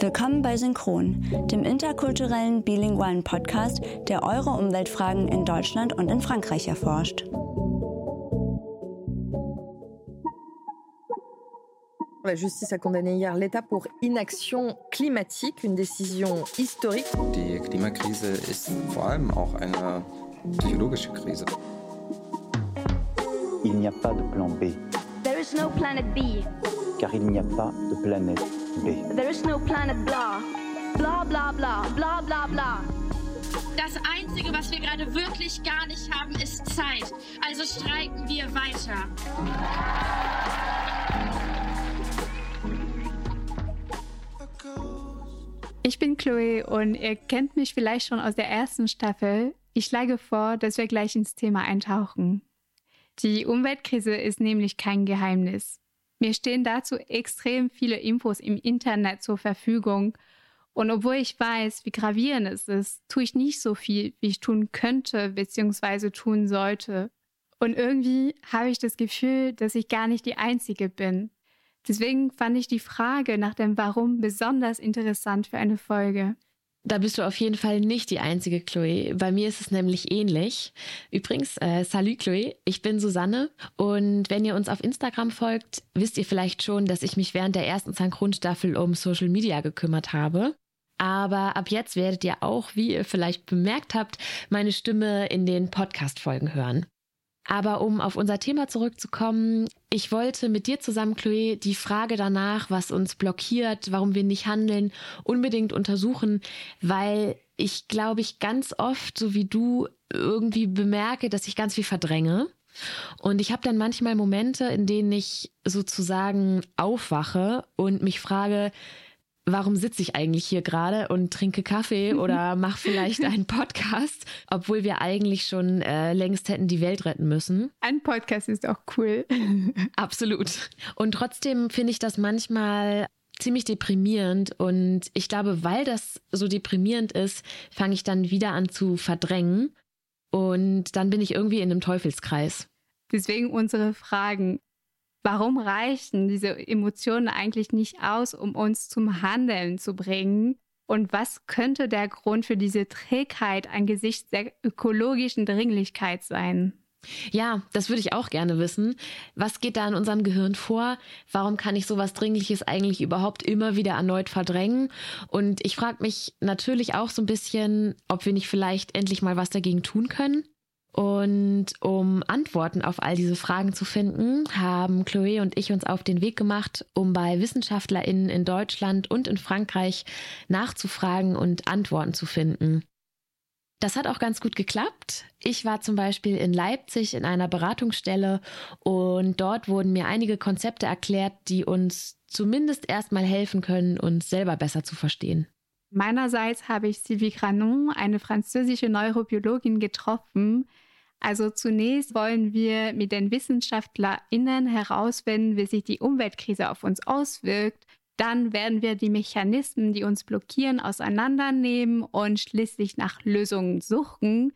Willkommen bei Synchron, dem interkulturellen bilingualen Podcast, der eure Umweltfragen in Deutschland und in Frankreich erforscht. La justice a condamné hier l'État pour inaction climatique, une décision historique. Die Klimakrise ist vor allem auch eine psychologische Krise. Il n'y a pas de plan B. There is no planet B. Car il n'y a pas de planète B. There is no planet blah. Blah, blah, blah, blah, blah, blah. Das Einzige, was wir gerade wirklich gar nicht haben, ist Zeit. Also streiken wir weiter. Ich bin Chloe und ihr kennt mich vielleicht schon aus der ersten Staffel. Ich schlage vor, dass wir gleich ins Thema eintauchen. Die Umweltkrise ist nämlich kein Geheimnis. Mir stehen dazu extrem viele Infos im Internet zur Verfügung. Und obwohl ich weiß, wie gravierend es ist, tue ich nicht so viel, wie ich tun könnte bzw. tun sollte. Und irgendwie habe ich das Gefühl, dass ich gar nicht die Einzige bin. Deswegen fand ich die Frage nach dem Warum besonders interessant für eine Folge. Da bist du auf jeden Fall nicht die einzige Chloe. Bei mir ist es nämlich ähnlich. Übrigens, äh, salut Chloe, ich bin Susanne und wenn ihr uns auf Instagram folgt, wisst ihr vielleicht schon, dass ich mich während der ersten Synchronstaffel um Social Media gekümmert habe. Aber ab jetzt werdet ihr auch, wie ihr vielleicht bemerkt habt, meine Stimme in den Podcast-Folgen hören. Aber um auf unser Thema zurückzukommen, ich wollte mit dir zusammen, Chloe, die Frage danach, was uns blockiert, warum wir nicht handeln, unbedingt untersuchen, weil ich glaube ich ganz oft, so wie du, irgendwie bemerke, dass ich ganz viel verdränge. Und ich habe dann manchmal Momente, in denen ich sozusagen aufwache und mich frage, warum sitze ich eigentlich hier gerade und trinke Kaffee oder mache vielleicht einen Podcast, obwohl wir eigentlich schon äh, längst hätten die Welt retten müssen. Ein Podcast ist auch cool. Absolut. Und trotzdem finde ich das manchmal ziemlich deprimierend und ich glaube, weil das so deprimierend ist, fange ich dann wieder an zu verdrängen und dann bin ich irgendwie in einem Teufelskreis. Deswegen unsere Fragen. Warum reichen diese Emotionen eigentlich nicht aus, um uns zum Handeln zu bringen? Und was könnte der Grund für diese Trägheit angesichts der ökologischen Dringlichkeit sein? Ja, das würde ich auch gerne wissen. Was geht da in unserem Gehirn vor? Warum kann ich sowas Dringliches eigentlich überhaupt immer wieder erneut verdrängen? Und ich frage mich natürlich auch so ein bisschen, ob wir nicht vielleicht endlich mal was dagegen tun können. Und um Antworten auf all diese Fragen zu finden, haben Chloe und ich uns auf den Weg gemacht, um bei WissenschaftlerInnen in Deutschland und in Frankreich nachzufragen und Antworten zu finden. Das hat auch ganz gut geklappt. Ich war zum Beispiel in Leipzig in einer Beratungsstelle und dort wurden mir einige Konzepte erklärt, die uns zumindest erstmal helfen können, uns selber besser zu verstehen. Meinerseits habe ich Sylvie Granon, eine französische Neurobiologin, getroffen. Also zunächst wollen wir mit den WissenschaftlerInnen herausfinden, wie sich die Umweltkrise auf uns auswirkt. Dann werden wir die Mechanismen, die uns blockieren, auseinandernehmen und schließlich nach Lösungen suchen.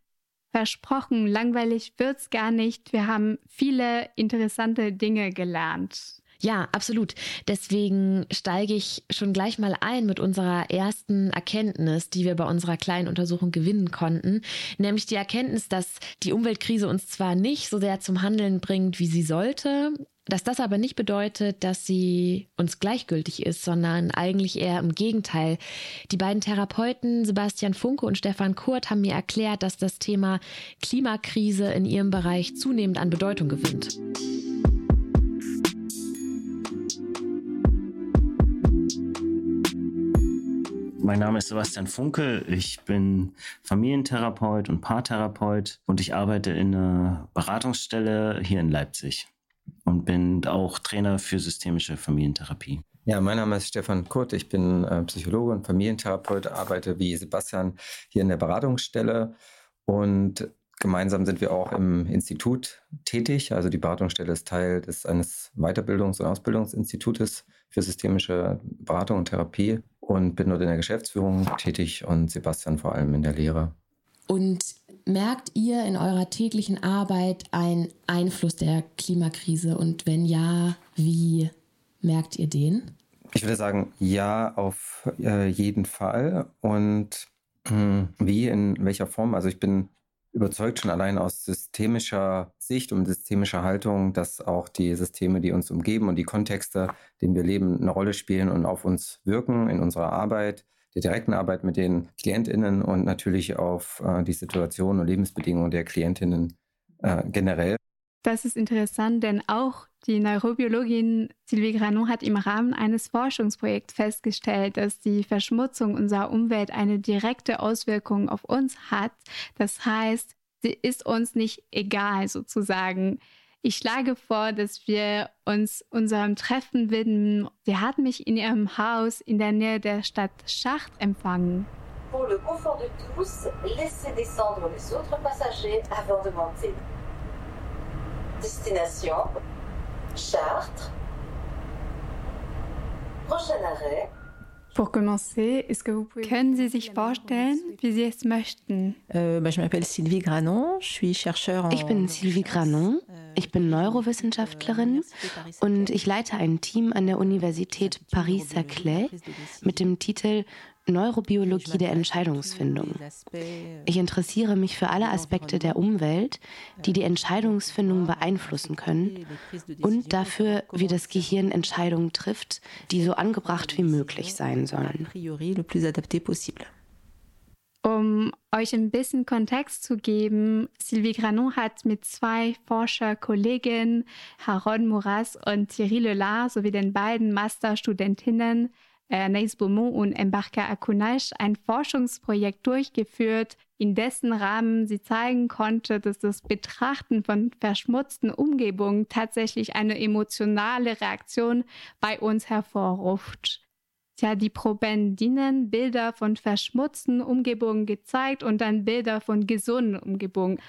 Versprochen, langweilig wird's gar nicht. Wir haben viele interessante Dinge gelernt. Ja, absolut. Deswegen steige ich schon gleich mal ein mit unserer ersten Erkenntnis, die wir bei unserer kleinen Untersuchung gewinnen konnten, nämlich die Erkenntnis, dass die Umweltkrise uns zwar nicht so sehr zum Handeln bringt, wie sie sollte, dass das aber nicht bedeutet, dass sie uns gleichgültig ist, sondern eigentlich eher im Gegenteil. Die beiden Therapeuten Sebastian Funke und Stefan Kurt haben mir erklärt, dass das Thema Klimakrise in ihrem Bereich zunehmend an Bedeutung gewinnt. Mein Name ist Sebastian Funke. Ich bin Familientherapeut und Paartherapeut und ich arbeite in einer Beratungsstelle hier in Leipzig und bin auch Trainer für systemische Familientherapie. Ja, mein Name ist Stefan Kurt. Ich bin äh, Psychologe und Familientherapeut, arbeite wie Sebastian hier in der Beratungsstelle und gemeinsam sind wir auch im Institut tätig. Also die Beratungsstelle ist Teil des eines Weiterbildungs- und Ausbildungsinstitutes für systemische Beratung und Therapie und bin dort in der Geschäftsführung tätig und Sebastian vor allem in der Lehre. Und merkt ihr in eurer täglichen Arbeit einen Einfluss der Klimakrise und wenn ja, wie merkt ihr den? Ich würde sagen, ja, auf äh, jeden Fall. Und mh, wie, in welcher Form? Also ich bin überzeugt schon allein aus systemischer Sicht und systemischer Haltung, dass auch die Systeme, die uns umgeben und die Kontexte, denen wir leben, eine Rolle spielen und auf uns wirken in unserer Arbeit, der direkten Arbeit mit den KlientInnen und natürlich auf äh, die Situation und Lebensbedingungen der KlientInnen äh, generell. Das ist interessant, denn auch die Neurobiologin Sylvie Granon hat im Rahmen eines Forschungsprojekts festgestellt, dass die Verschmutzung unserer Umwelt eine direkte Auswirkung auf uns hat. Das heißt, sie ist uns nicht egal sozusagen. Ich schlage vor, dass wir uns unserem Treffen widmen. Sie hat mich in ihrem Haus in der Nähe der Stadt Schacht empfangen. Pour le confort de tous, laissez descendre les autres passagers avant de monter. Destination Chartres. Prochain arrêt. Pour commencer, est-ce que vous pouvez Können Sie sich vorstellen, wie Sie es möchten? Bah, je m'appelle Sylvie Granon, je suis chercheur en Ich bin Sylvie Granon, ich bin Neurowissenschaftlerin und ich leite ein Team an der Universität Paris-Saclay mit dem Titel Neurobiologie der Entscheidungsfindung. Ich interessiere mich für alle Aspekte der Umwelt, die die Entscheidungsfindung beeinflussen können und dafür, wie das Gehirn Entscheidungen trifft, die so angebracht wie möglich sein sollen. Um euch ein bisschen Kontext zu geben, Sylvie Granon hat mit zwei Forscherkolleginnen, Haron Mouras und Thierry Lelard, sowie den beiden Masterstudentinnen Anaïs Beaumont und Embarca Akunash ein Forschungsprojekt durchgeführt, in dessen Rahmen sie zeigen konnte, dass das Betrachten von verschmutzten Umgebungen tatsächlich eine emotionale Reaktion bei uns hervorruft. Sie hat die Probendinnen Bilder von verschmutzten Umgebungen gezeigt und dann Bilder von gesunden Umgebungen.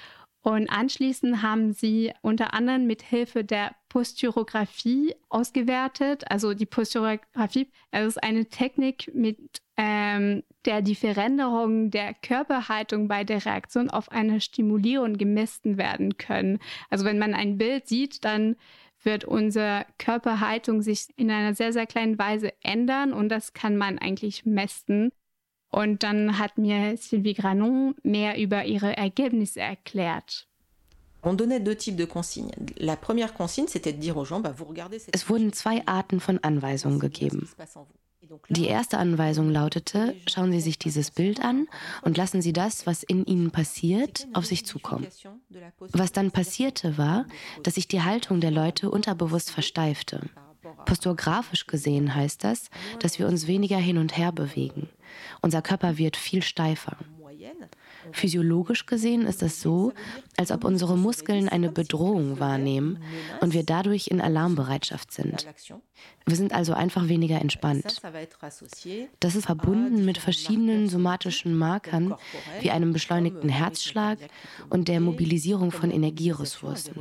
Und anschließend haben sie unter anderem mit Hilfe der Posturographie ausgewertet. Also die Posturographie ist eine Technik, mit ähm, der die Veränderungen der Körperhaltung bei der Reaktion auf eine Stimulierung gemessen werden können. Also wenn man ein Bild sieht, dann wird unsere Körperhaltung sich in einer sehr, sehr kleinen Weise ändern und das kann man eigentlich messen. Und dann hat mir Sylvie Granon mehr über ihre Ergebnisse erklärt. Es wurden zwei Arten von Anweisungen gegeben. Die erste Anweisung lautete, schauen Sie sich dieses Bild an und lassen Sie das, was in Ihnen passiert, auf sich zukommen. Was dann passierte, war, dass sich die Haltung der Leute unterbewusst versteifte. Posturgrafisch gesehen heißt das, dass wir uns weniger hin und her bewegen. Unser Körper wird viel steifer. Physiologisch gesehen ist es so, als ob unsere Muskeln eine Bedrohung wahrnehmen und wir dadurch in Alarmbereitschaft sind. Wir sind also einfach weniger entspannt. Das ist verbunden mit verschiedenen somatischen Markern wie einem beschleunigten Herzschlag und der Mobilisierung von Energieressourcen.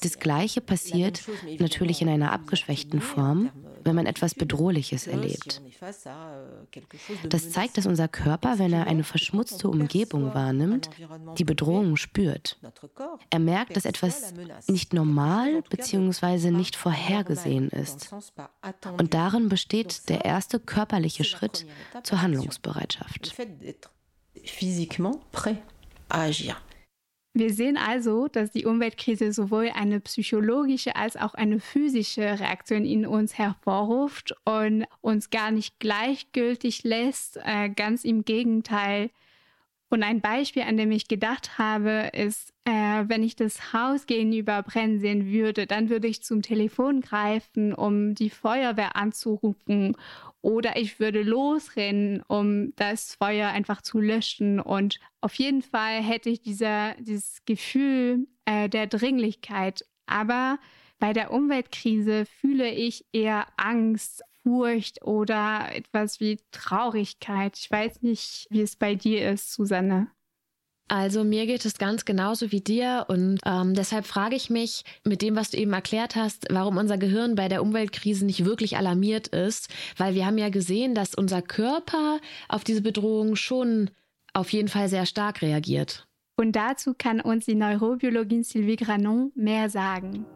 Das Gleiche passiert natürlich in einer abgeschwächten Form, wenn man etwas Bedrohliches erlebt. Das zeigt, dass unser Körper, wenn er eine verschmutzte Umgebung wahrnimmt, die Bedrohung spürt. Er merkt, dass etwas nicht normal bzw. nicht vorhergesehen ist. Und darin besteht der erste körperliche Schritt zur Handlungsbereitschaft. Wir sehen also, dass die Umweltkrise sowohl eine psychologische als auch eine physische Reaktion in uns hervorruft und uns gar nicht gleichgültig lässt. Äh, ganz im Gegenteil. Und ein Beispiel, an dem ich gedacht habe, ist, äh, wenn ich das Haus gegenüber brennen sehen würde, dann würde ich zum Telefon greifen, um die Feuerwehr anzurufen. Oder ich würde losrennen, um das Feuer einfach zu löschen. Und auf jeden Fall hätte ich dieser, dieses Gefühl äh, der Dringlichkeit. Aber bei der Umweltkrise fühle ich eher Angst Furcht oder etwas wie Traurigkeit. Ich weiß nicht, wie es bei dir ist, Susanne. Also mir geht es ganz genauso wie dir und ähm, deshalb frage ich mich mit dem, was du eben erklärt hast, warum unser Gehirn bei der Umweltkrise nicht wirklich alarmiert ist, weil wir haben ja gesehen, dass unser Körper auf diese Bedrohung schon auf jeden Fall sehr stark reagiert. Und dazu kann uns die Neurobiologin Sylvie Granon mehr sagen.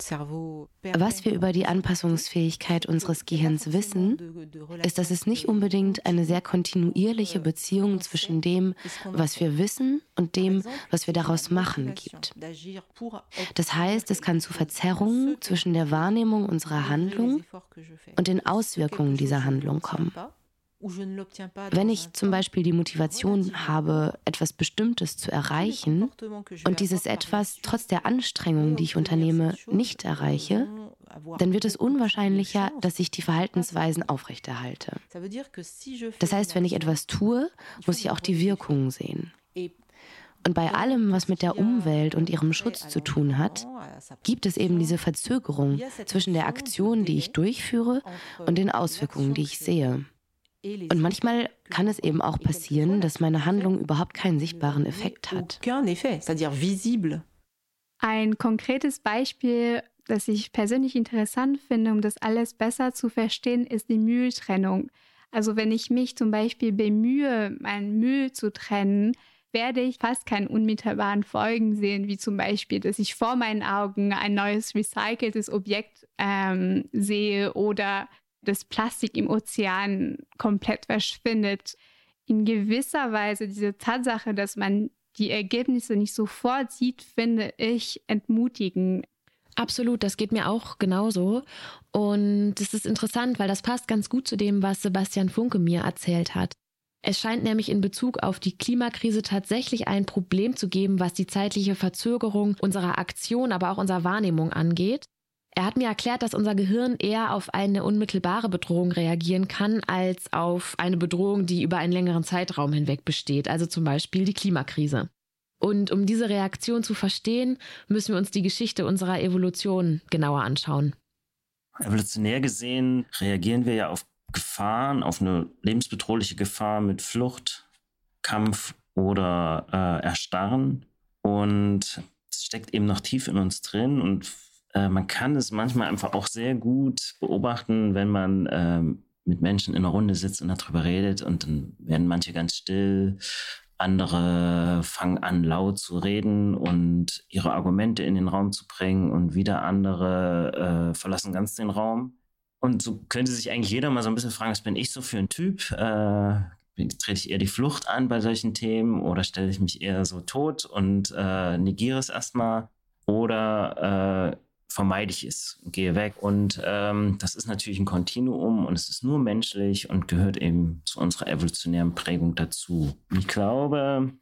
Cerveau Was wir über die Anpassungsfähigkeit unseres Gehirns wissen, ist, dass es nicht unbedingt eine sehr kontinuierliche Beziehung zwischen dem, was wir wissen und dem, was wir daraus machen, gibt. Das heißt, es kann zu Verzerrungen zwischen der Wahrnehmung unserer Handlung und den Auswirkungen dieser Handlung kommen. Wenn ich zum Beispiel die Motivation habe, etwas Bestimmtes zu erreichen und dieses etwas trotz der Anstrengung, die ich unternehme, nicht erreiche, dann wird es unwahrscheinlicher, dass ich die Verhaltensweisen aufrechterhalte. Das heißt, wenn ich etwas tue, muss ich auch die Wirkungen sehen. Und bei allem, was mit der Umwelt und ihrem Schutz zu tun hat, gibt es eben diese Verzögerung zwischen der Aktion, die ich durchführe, und den Auswirkungen, die ich sehe. Und manchmal kann es eben auch passieren, dass meine Handlung überhaupt keinen sichtbaren Effekt hat. Ein konkretes Beispiel, das ich persönlich interessant finde, um das alles besser zu verstehen, ist die Mülltrennung. Also wenn ich mich zum Beispiel bemühe, meinen Müll zu trennen, werde ich fast keine unmittelbaren Folgen sehen, wie zum Beispiel, dass ich vor meinen Augen ein neues recyceltes Objekt ähm, sehe oder das Plastik im Ozean komplett verschwindet. In gewisser Weise diese Tatsache, dass man die Ergebnisse nicht sofort sieht, finde ich entmutigend. Absolut, das geht mir auch genauso. Und es ist interessant, weil das passt ganz gut zu dem, was Sebastian Funke mir erzählt hat. Es scheint nämlich in Bezug auf die Klimakrise tatsächlich ein Problem zu geben, was die zeitliche Verzögerung unserer Aktion, aber auch unserer Wahrnehmung angeht. Er hat mir erklärt, dass unser Gehirn eher auf eine unmittelbare Bedrohung reagieren kann, als auf eine Bedrohung, die über einen längeren Zeitraum hinweg besteht, also zum Beispiel die Klimakrise. Und um diese Reaktion zu verstehen, müssen wir uns die Geschichte unserer Evolution genauer anschauen. Evolutionär gesehen reagieren wir ja auf Gefahren, auf eine lebensbedrohliche Gefahr mit Flucht, Kampf oder äh, Erstarren. Und es steckt eben noch tief in uns drin und äh, man kann es manchmal einfach auch sehr gut beobachten, wenn man ähm, mit Menschen in einer Runde sitzt und darüber redet und dann werden manche ganz still, andere fangen an laut zu reden und ihre Argumente in den Raum zu bringen und wieder andere äh, verlassen ganz den Raum. Und so könnte sich eigentlich jeder mal so ein bisschen fragen, was bin ich so für ein Typ? Äh, trete ich eher die Flucht an bei solchen Themen oder stelle ich mich eher so tot und äh, negiere es erstmal? Oder äh, vermeide ich es gehe weg. Und ähm, das ist natürlich ein Kontinuum und es ist nur menschlich und gehört eben zu unserer evolutionären Prägung dazu. Ich glaube,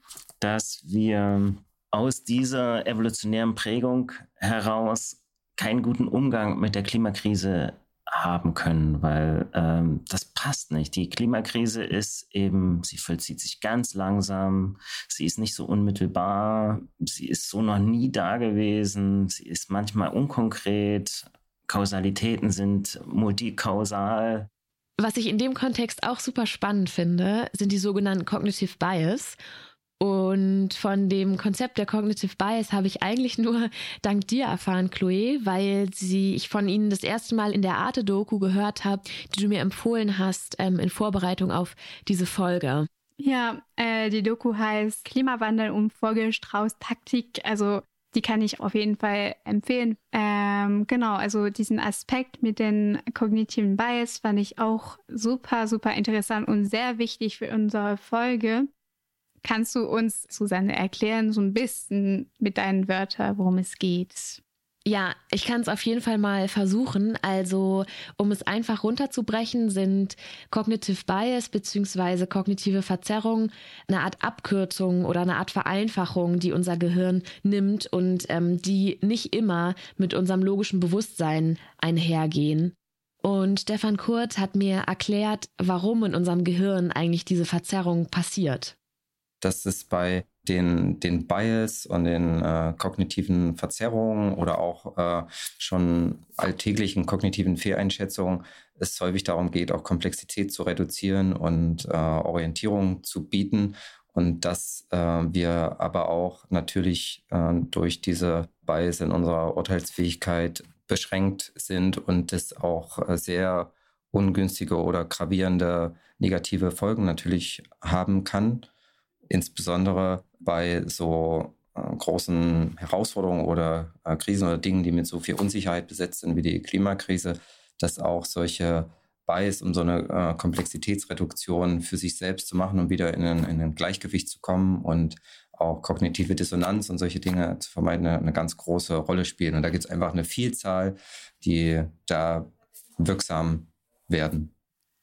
dass wir aus dieser evolutionären Prägung heraus keinen guten Umgang mit der Klimakrise haben können, weil ähm, das passt nicht. Die Klimakrise ist eben, sie vollzieht sich ganz langsam, sie ist nicht so unmittelbar, sie ist so noch nie da gewesen, sie ist manchmal unkonkret, Kausalitäten sind multikausal. Was ich in dem Kontext auch super spannend finde, sind die sogenannten Cognitive Bias. Und von dem Konzept der Cognitive Bias habe ich eigentlich nur dank dir erfahren, Chloe, weil sie, ich von Ihnen das erste Mal in der Arte-Doku gehört habe, die du mir empfohlen hast ähm, in Vorbereitung auf diese Folge. Ja, äh, die Doku heißt Klimawandel und Vogelstrauß-Taktik. Also die kann ich auf jeden Fall empfehlen. Ähm, genau, also diesen Aspekt mit den kognitiven Bias fand ich auch super, super interessant und sehr wichtig für unsere Folge. Kannst du uns, Susanne, erklären, so ein bisschen mit deinen Wörtern, worum es geht? Ja, ich kann es auf jeden Fall mal versuchen. Also, um es einfach runterzubrechen, sind Cognitive Bias bzw. kognitive Verzerrung eine Art Abkürzung oder eine Art Vereinfachung, die unser Gehirn nimmt und ähm, die nicht immer mit unserem logischen Bewusstsein einhergehen. Und Stefan Kurt hat mir erklärt, warum in unserem Gehirn eigentlich diese Verzerrung passiert dass es bei den, den Bias und den äh, kognitiven Verzerrungen oder auch äh, schon alltäglichen kognitiven Fehleinschätzungen es häufig darum geht, auch Komplexität zu reduzieren und äh, Orientierung zu bieten. Und dass äh, wir aber auch natürlich äh, durch diese Bias in unserer Urteilsfähigkeit beschränkt sind und es auch äh, sehr ungünstige oder gravierende negative Folgen natürlich haben kann insbesondere bei so äh, großen Herausforderungen oder äh, Krisen oder Dingen, die mit so viel Unsicherheit besetzt sind wie die Klimakrise, dass auch solche Bias, um so eine äh, Komplexitätsreduktion für sich selbst zu machen und wieder in ein, in ein Gleichgewicht zu kommen und auch kognitive Dissonanz und solche Dinge zu vermeiden, eine, eine ganz große Rolle spielen. Und da gibt es einfach eine Vielzahl, die da wirksam werden.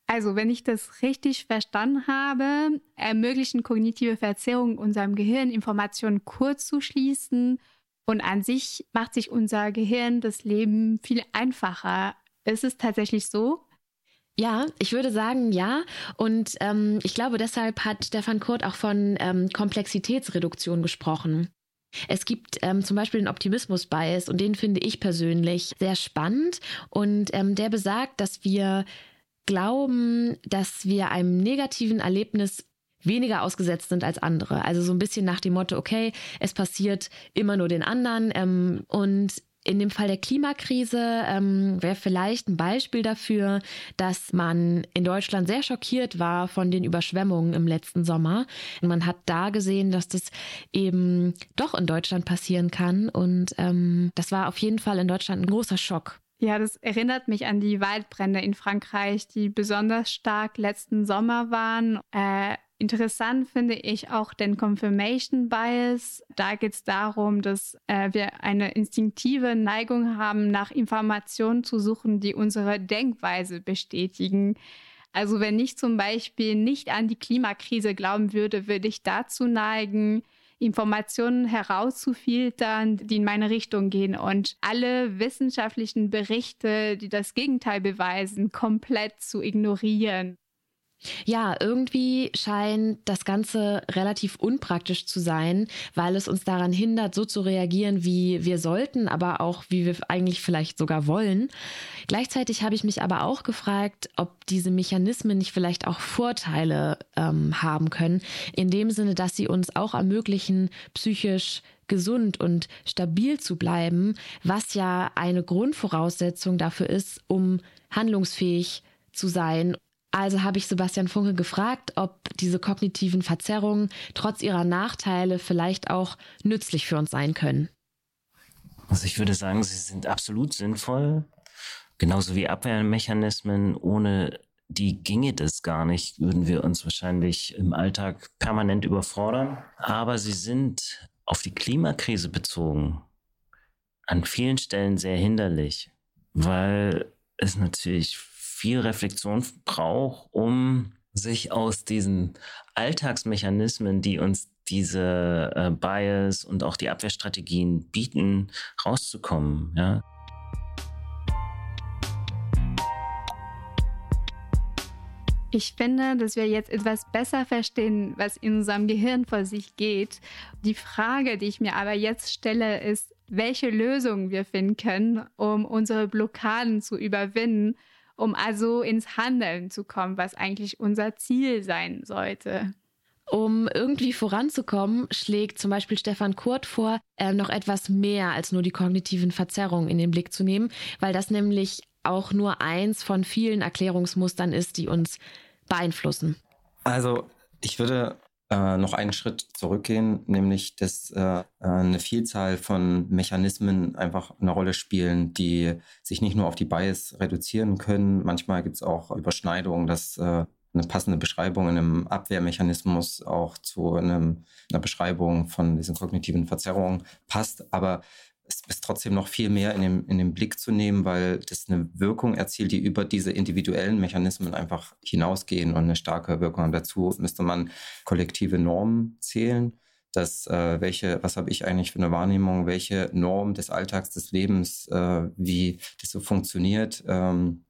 Also, wenn ich das richtig verstanden habe, ermöglichen kognitive Verzerrungen unserem Gehirn, Informationen kurz zu schließen. Und an sich macht sich unser Gehirn das Leben viel einfacher. Ist es tatsächlich so? Ja, ich würde sagen ja. Und ähm, ich glaube, deshalb hat Stefan Kurt auch von ähm, Komplexitätsreduktion gesprochen. Es gibt ähm, zum Beispiel den Optimismus-Bias und den finde ich persönlich sehr spannend. Und ähm, der besagt, dass wir glauben, dass wir einem negativen Erlebnis weniger ausgesetzt sind als andere. Also so ein bisschen nach dem Motto, okay, es passiert immer nur den anderen. Ähm, und in dem Fall der Klimakrise ähm, wäre vielleicht ein Beispiel dafür, dass man in Deutschland sehr schockiert war von den Überschwemmungen im letzten Sommer. Man hat da gesehen, dass das eben doch in Deutschland passieren kann. Und ähm, das war auf jeden Fall in Deutschland ein großer Schock. Ja, das erinnert mich an die Waldbrände in Frankreich, die besonders stark letzten Sommer waren. Äh, Interessant finde ich auch den Confirmation Bias. Da geht es darum, dass äh, wir eine instinktive Neigung haben, nach Informationen zu suchen, die unsere Denkweise bestätigen. Also wenn ich zum Beispiel nicht an die Klimakrise glauben würde, würde ich dazu neigen, Informationen herauszufiltern, die in meine Richtung gehen und alle wissenschaftlichen Berichte, die das Gegenteil beweisen, komplett zu ignorieren. Ja, irgendwie scheint das Ganze relativ unpraktisch zu sein, weil es uns daran hindert, so zu reagieren, wie wir sollten, aber auch wie wir eigentlich vielleicht sogar wollen. Gleichzeitig habe ich mich aber auch gefragt, ob diese Mechanismen nicht vielleicht auch Vorteile ähm, haben können, in dem Sinne, dass sie uns auch ermöglichen, psychisch gesund und stabil zu bleiben, was ja eine Grundvoraussetzung dafür ist, um handlungsfähig zu sein also habe ich Sebastian Funke gefragt, ob diese kognitiven Verzerrungen trotz ihrer Nachteile vielleicht auch nützlich für uns sein können. Also ich würde sagen, sie sind absolut sinnvoll, genauso wie Abwehrmechanismen. Ohne die ginge das gar nicht, würden wir uns wahrscheinlich im Alltag permanent überfordern. Aber sie sind auf die Klimakrise bezogen an vielen Stellen sehr hinderlich, weil es natürlich viel Reflexion braucht, um sich aus diesen Alltagsmechanismen, die uns diese äh, Bias und auch die Abwehrstrategien bieten, rauszukommen. Ja. Ich finde, dass wir jetzt etwas besser verstehen, was in unserem Gehirn vor sich geht. Die Frage, die ich mir aber jetzt stelle, ist, welche Lösungen wir finden können, um unsere Blockaden zu überwinden um also ins Handeln zu kommen, was eigentlich unser Ziel sein sollte. Um irgendwie voranzukommen, schlägt zum Beispiel Stefan Kurt vor, äh, noch etwas mehr als nur die kognitiven Verzerrungen in den Blick zu nehmen, weil das nämlich auch nur eins von vielen Erklärungsmustern ist, die uns beeinflussen. Also ich würde äh, noch einen Schritt zurückgehen, nämlich dass äh, eine Vielzahl von Mechanismen einfach eine Rolle spielen, die sich nicht nur auf die Bias reduzieren können. Manchmal gibt es auch Überschneidungen, dass äh, eine passende Beschreibung in einem Abwehrmechanismus auch zu einem, einer Beschreibung von diesen kognitiven Verzerrungen passt. Aber es ist trotzdem noch viel mehr in den, in den Blick zu nehmen, weil das eine Wirkung erzielt, die über diese individuellen Mechanismen einfach hinausgehen und eine starke Wirkung haben. Dazu müsste man kollektive Normen zählen. dass äh, welche, was habe ich eigentlich für eine Wahrnehmung, welche Norm des Alltags, des Lebens, äh, wie das so funktioniert, ähm,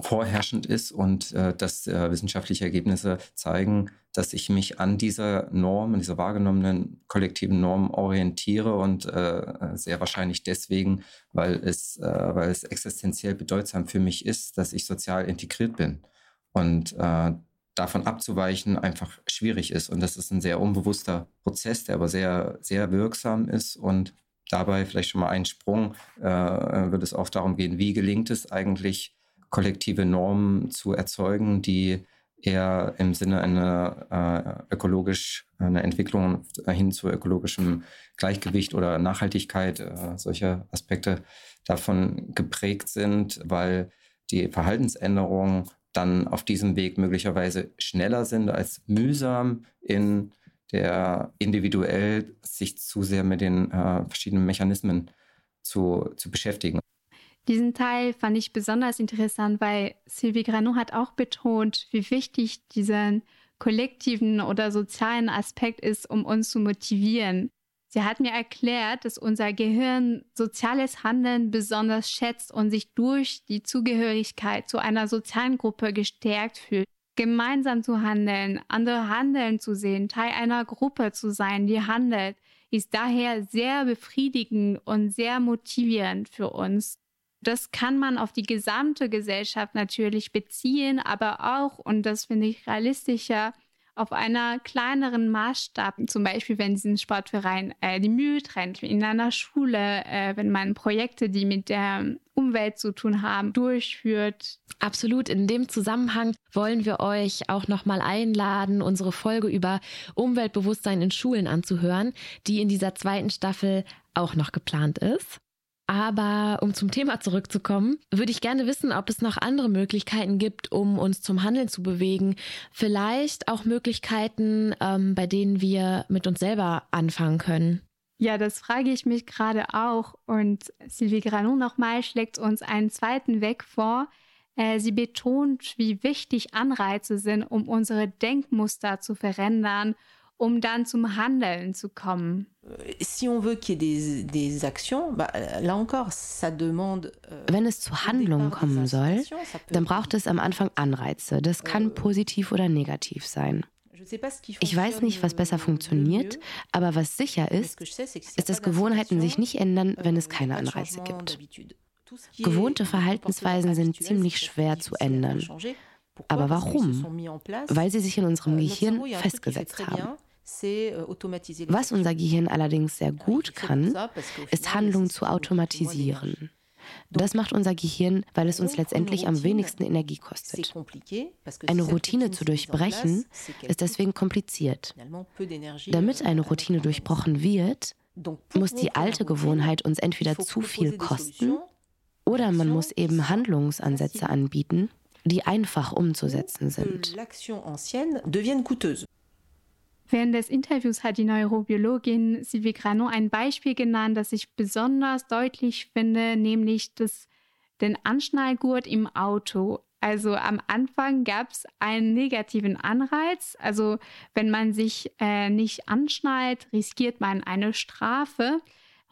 vorherrschend ist und äh, dass äh, wissenschaftliche Ergebnisse zeigen, dass ich mich an dieser Norm, an dieser wahrgenommenen kollektiven Norm orientiere und äh, sehr wahrscheinlich deswegen, weil es, äh, weil es existenziell bedeutsam für mich ist, dass ich sozial integriert bin. Und äh, davon abzuweichen einfach schwierig ist. Und das ist ein sehr unbewusster Prozess, der aber sehr, sehr wirksam ist und dabei vielleicht schon mal ein Sprung, äh, wird es auch darum gehen, wie gelingt es eigentlich, kollektive Normen zu erzeugen, die eher im Sinne einer äh, ökologisch, einer Entwicklung hin zu ökologischem Gleichgewicht oder Nachhaltigkeit, äh, solche Aspekte davon geprägt sind, weil die Verhaltensänderungen dann auf diesem Weg möglicherweise schneller sind als mühsam in der individuell sich zu sehr mit den äh, verschiedenen Mechanismen zu, zu beschäftigen. Diesen Teil fand ich besonders interessant, weil Sylvie Granon hat auch betont, wie wichtig dieser kollektiven oder sozialen Aspekt ist, um uns zu motivieren. Sie hat mir erklärt, dass unser Gehirn soziales Handeln besonders schätzt und sich durch die Zugehörigkeit zu einer sozialen Gruppe gestärkt fühlt. Gemeinsam zu handeln, andere handeln zu sehen, Teil einer Gruppe zu sein, die handelt, ist daher sehr befriedigend und sehr motivierend für uns. Das kann man auf die gesamte Gesellschaft natürlich beziehen, aber auch, und das finde ich realistischer, auf einer kleineren Maßstab, zum Beispiel wenn diesen Sportverein äh, die Mühe trennt, in einer Schule, äh, wenn man Projekte, die mit der Umwelt zu tun haben, durchführt. Absolut. In dem Zusammenhang wollen wir euch auch nochmal einladen, unsere Folge über Umweltbewusstsein in Schulen anzuhören, die in dieser zweiten Staffel auch noch geplant ist. Aber um zum Thema zurückzukommen, würde ich gerne wissen, ob es noch andere Möglichkeiten gibt, um uns zum Handeln zu bewegen. Vielleicht auch Möglichkeiten, ähm, bei denen wir mit uns selber anfangen können. Ja, das frage ich mich gerade auch. Und Sylvie Granon nochmal schlägt uns einen zweiten Weg vor. Äh, sie betont, wie wichtig Anreize sind, um unsere Denkmuster zu verändern um dann zum Handeln zu kommen. Euh, Wenn es zu Handlungen kommen soll, dann braucht es am Anfang Anreize. Das kann euh, positiv oder negativ sein. Ich weiß nicht, was besser funktioniert, aber was sicher ist, ist, dass Gewohnheiten sich nicht ändern, wenn es keine Anreize gibt. Gewohnte Verhaltensweisen sind ziemlich schwer zu ändern. Aber warum? Weil sie sich in unserem euh, Gehirn festgesetzt haben. Euh, Was unser Gehirn allerdings sehr gut kann, ist Handlungen zu automatisieren. Das macht unser Gehirn, weil es uns letztendlich am wenigsten Energie kostet. Eine Routine zu durchbrechen ist deswegen kompliziert. Damit eine Routine durchbrochen wird, muss die alte Gewohnheit uns entweder zu viel kosten oder man muss eben Handlungsansätze anbieten, die einfach umzusetzen sind. Während des Interviews hat die Neurobiologin Sylvie Granon ein Beispiel genannt, das ich besonders deutlich finde, nämlich das, den Anschnallgurt im Auto. Also am Anfang gab es einen negativen Anreiz. Also wenn man sich äh, nicht anschnallt, riskiert man eine Strafe.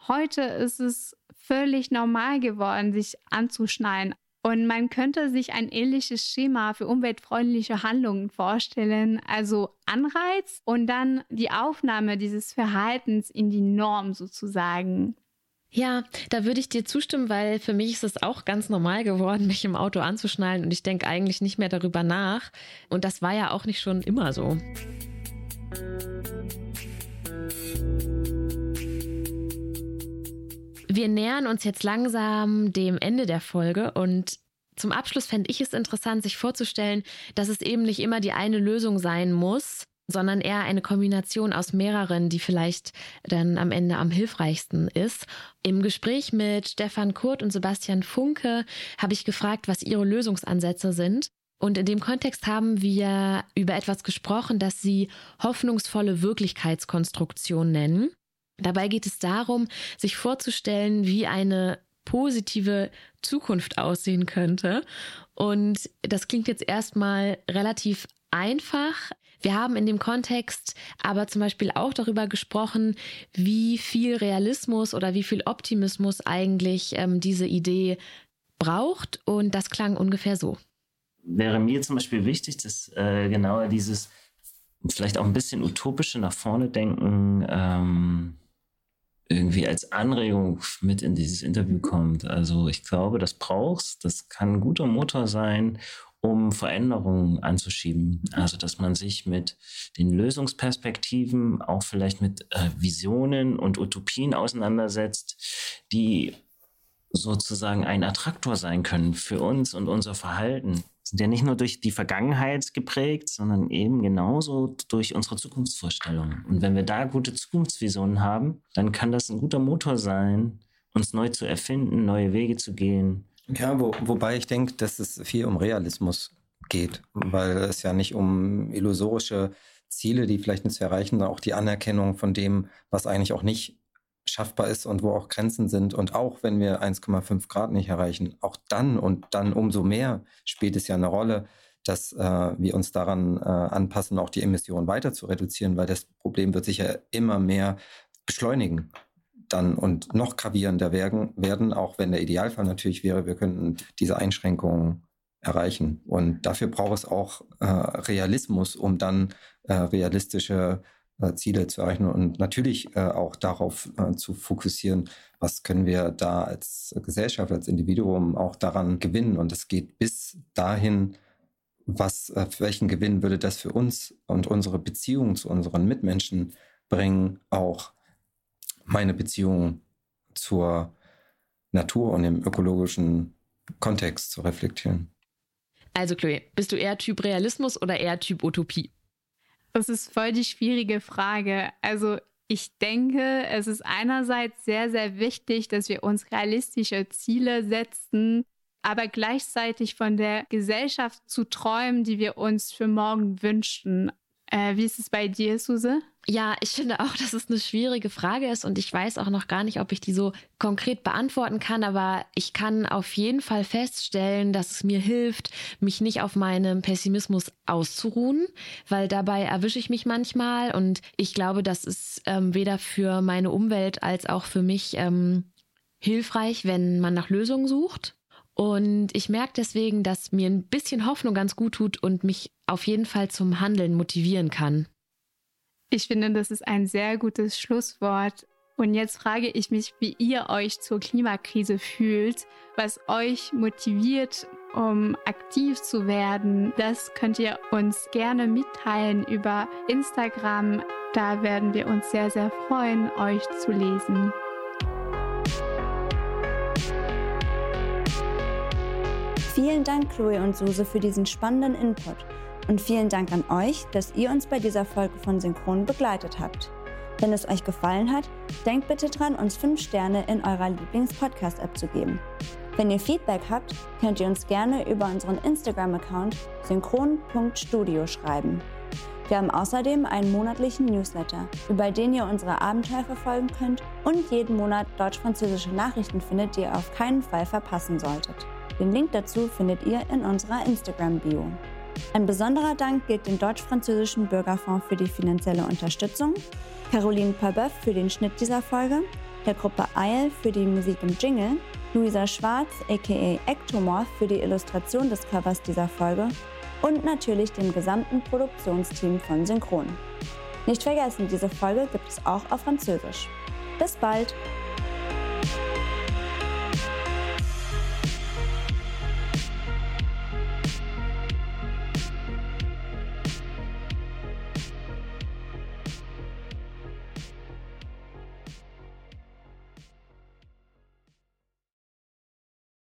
Heute ist es völlig normal geworden, sich anzuschnallen. Und man könnte sich ein ähnliches Schema für umweltfreundliche Handlungen vorstellen, also Anreiz und dann die Aufnahme dieses Verhaltens in die Norm sozusagen. Ja, da würde ich dir zustimmen, weil für mich ist es auch ganz normal geworden, mich im Auto anzuschnallen und ich denke eigentlich nicht mehr darüber nach. Und das war ja auch nicht schon immer so. Wir nähern uns jetzt langsam dem Ende der Folge und zum Abschluss fände ich es interessant, sich vorzustellen, dass es eben nicht immer die eine Lösung sein muss, sondern eher eine Kombination aus mehreren, die vielleicht dann am Ende am hilfreichsten ist. Im Gespräch mit Stefan Kurt und Sebastian Funke habe ich gefragt, was ihre Lösungsansätze sind. Und in dem Kontext haben wir über etwas gesprochen, das sie hoffnungsvolle Wirklichkeitskonstruktion nennen. Dabei geht es darum, sich vorzustellen, wie eine positive Zukunft aussehen könnte. Und das klingt jetzt erstmal relativ einfach. Wir haben in dem Kontext aber zum Beispiel auch darüber gesprochen, wie viel Realismus oder wie viel Optimismus eigentlich ähm, diese Idee braucht. Und das klang ungefähr so. Wäre mir zum Beispiel wichtig, dass äh, genauer dieses vielleicht auch ein bisschen utopische nach vorne denken ähm, irgendwie als Anregung mit in dieses Interview kommt. Also ich glaube, das brauchst, das kann ein guter Motor sein, um Veränderungen anzuschieben. Also dass man sich mit den Lösungsperspektiven, auch vielleicht mit äh, Visionen und Utopien auseinandersetzt, die sozusagen ein Attraktor sein können für uns und unser Verhalten. Sind ja nicht nur durch die Vergangenheit geprägt, sondern eben genauso durch unsere Zukunftsvorstellungen. Und wenn wir da gute Zukunftsvisionen haben, dann kann das ein guter Motor sein, uns neu zu erfinden, neue Wege zu gehen. Ja, wo, wobei ich denke, dass es viel um Realismus geht, weil es ja nicht um illusorische Ziele, die vielleicht nicht zu erreichen, sondern auch die Anerkennung von dem, was eigentlich auch nicht schaffbar ist und wo auch Grenzen sind. Und auch wenn wir 1,5 Grad nicht erreichen, auch dann und dann umso mehr spielt es ja eine Rolle, dass äh, wir uns daran äh, anpassen, auch die Emissionen weiter zu reduzieren, weil das Problem wird sich ja immer mehr beschleunigen dann und noch gravierender werden, werden, auch wenn der Idealfall natürlich wäre, wir könnten diese Einschränkungen erreichen. Und dafür braucht es auch äh, Realismus, um dann äh, realistische äh, Ziele zu erreichen und natürlich äh, auch darauf äh, zu fokussieren, was können wir da als Gesellschaft, als Individuum auch daran gewinnen. Und es geht bis dahin, was, äh, welchen Gewinn würde das für uns und unsere Beziehungen zu unseren Mitmenschen bringen, auch meine Beziehung zur Natur und im ökologischen Kontext zu reflektieren. Also Chloe, bist du eher Typ Realismus oder eher Typ Utopie? Das ist voll die schwierige Frage. Also ich denke, es ist einerseits sehr, sehr wichtig, dass wir uns realistische Ziele setzen, aber gleichzeitig von der Gesellschaft zu träumen, die wir uns für morgen wünschen. Äh, wie ist es bei dir, Suse? Ja, ich finde auch, dass es eine schwierige Frage ist und ich weiß auch noch gar nicht, ob ich die so konkret beantworten kann, aber ich kann auf jeden Fall feststellen, dass es mir hilft, mich nicht auf meinem Pessimismus auszuruhen, weil dabei erwische ich mich manchmal und ich glaube, das ist ähm, weder für meine Umwelt als auch für mich ähm, hilfreich, wenn man nach Lösungen sucht. Und ich merke deswegen, dass mir ein bisschen Hoffnung ganz gut tut und mich auf jeden Fall zum Handeln motivieren kann. Ich finde, das ist ein sehr gutes Schlusswort. Und jetzt frage ich mich, wie ihr euch zur Klimakrise fühlt, was euch motiviert, um aktiv zu werden. Das könnt ihr uns gerne mitteilen über Instagram. Da werden wir uns sehr, sehr freuen, euch zu lesen. Vielen Dank, Chloe und Suse, für diesen spannenden Input. Und vielen Dank an euch, dass ihr uns bei dieser Folge von Synchron begleitet habt. Wenn es euch gefallen hat, denkt bitte dran, uns 5 Sterne in eurer Lieblings-Podcast-App zu geben. Wenn ihr Feedback habt, könnt ihr uns gerne über unseren Instagram-Account synchron.studio schreiben. Wir haben außerdem einen monatlichen Newsletter, über den ihr unsere Abenteuer verfolgen könnt und jeden Monat deutsch-französische Nachrichten findet, die ihr auf keinen Fall verpassen solltet. Den Link dazu findet ihr in unserer Instagram-Bio. Ein besonderer Dank gilt dem Deutsch-Französischen Bürgerfonds für die finanzielle Unterstützung, Caroline Pabeuf für den Schnitt dieser Folge, der Gruppe Eil für die Musik im Jingle, Luisa Schwarz aka Ectomorph für die Illustration des Covers dieser Folge und natürlich dem gesamten Produktionsteam von Synchron. Nicht vergessen, diese Folge gibt es auch auf Französisch. Bis bald!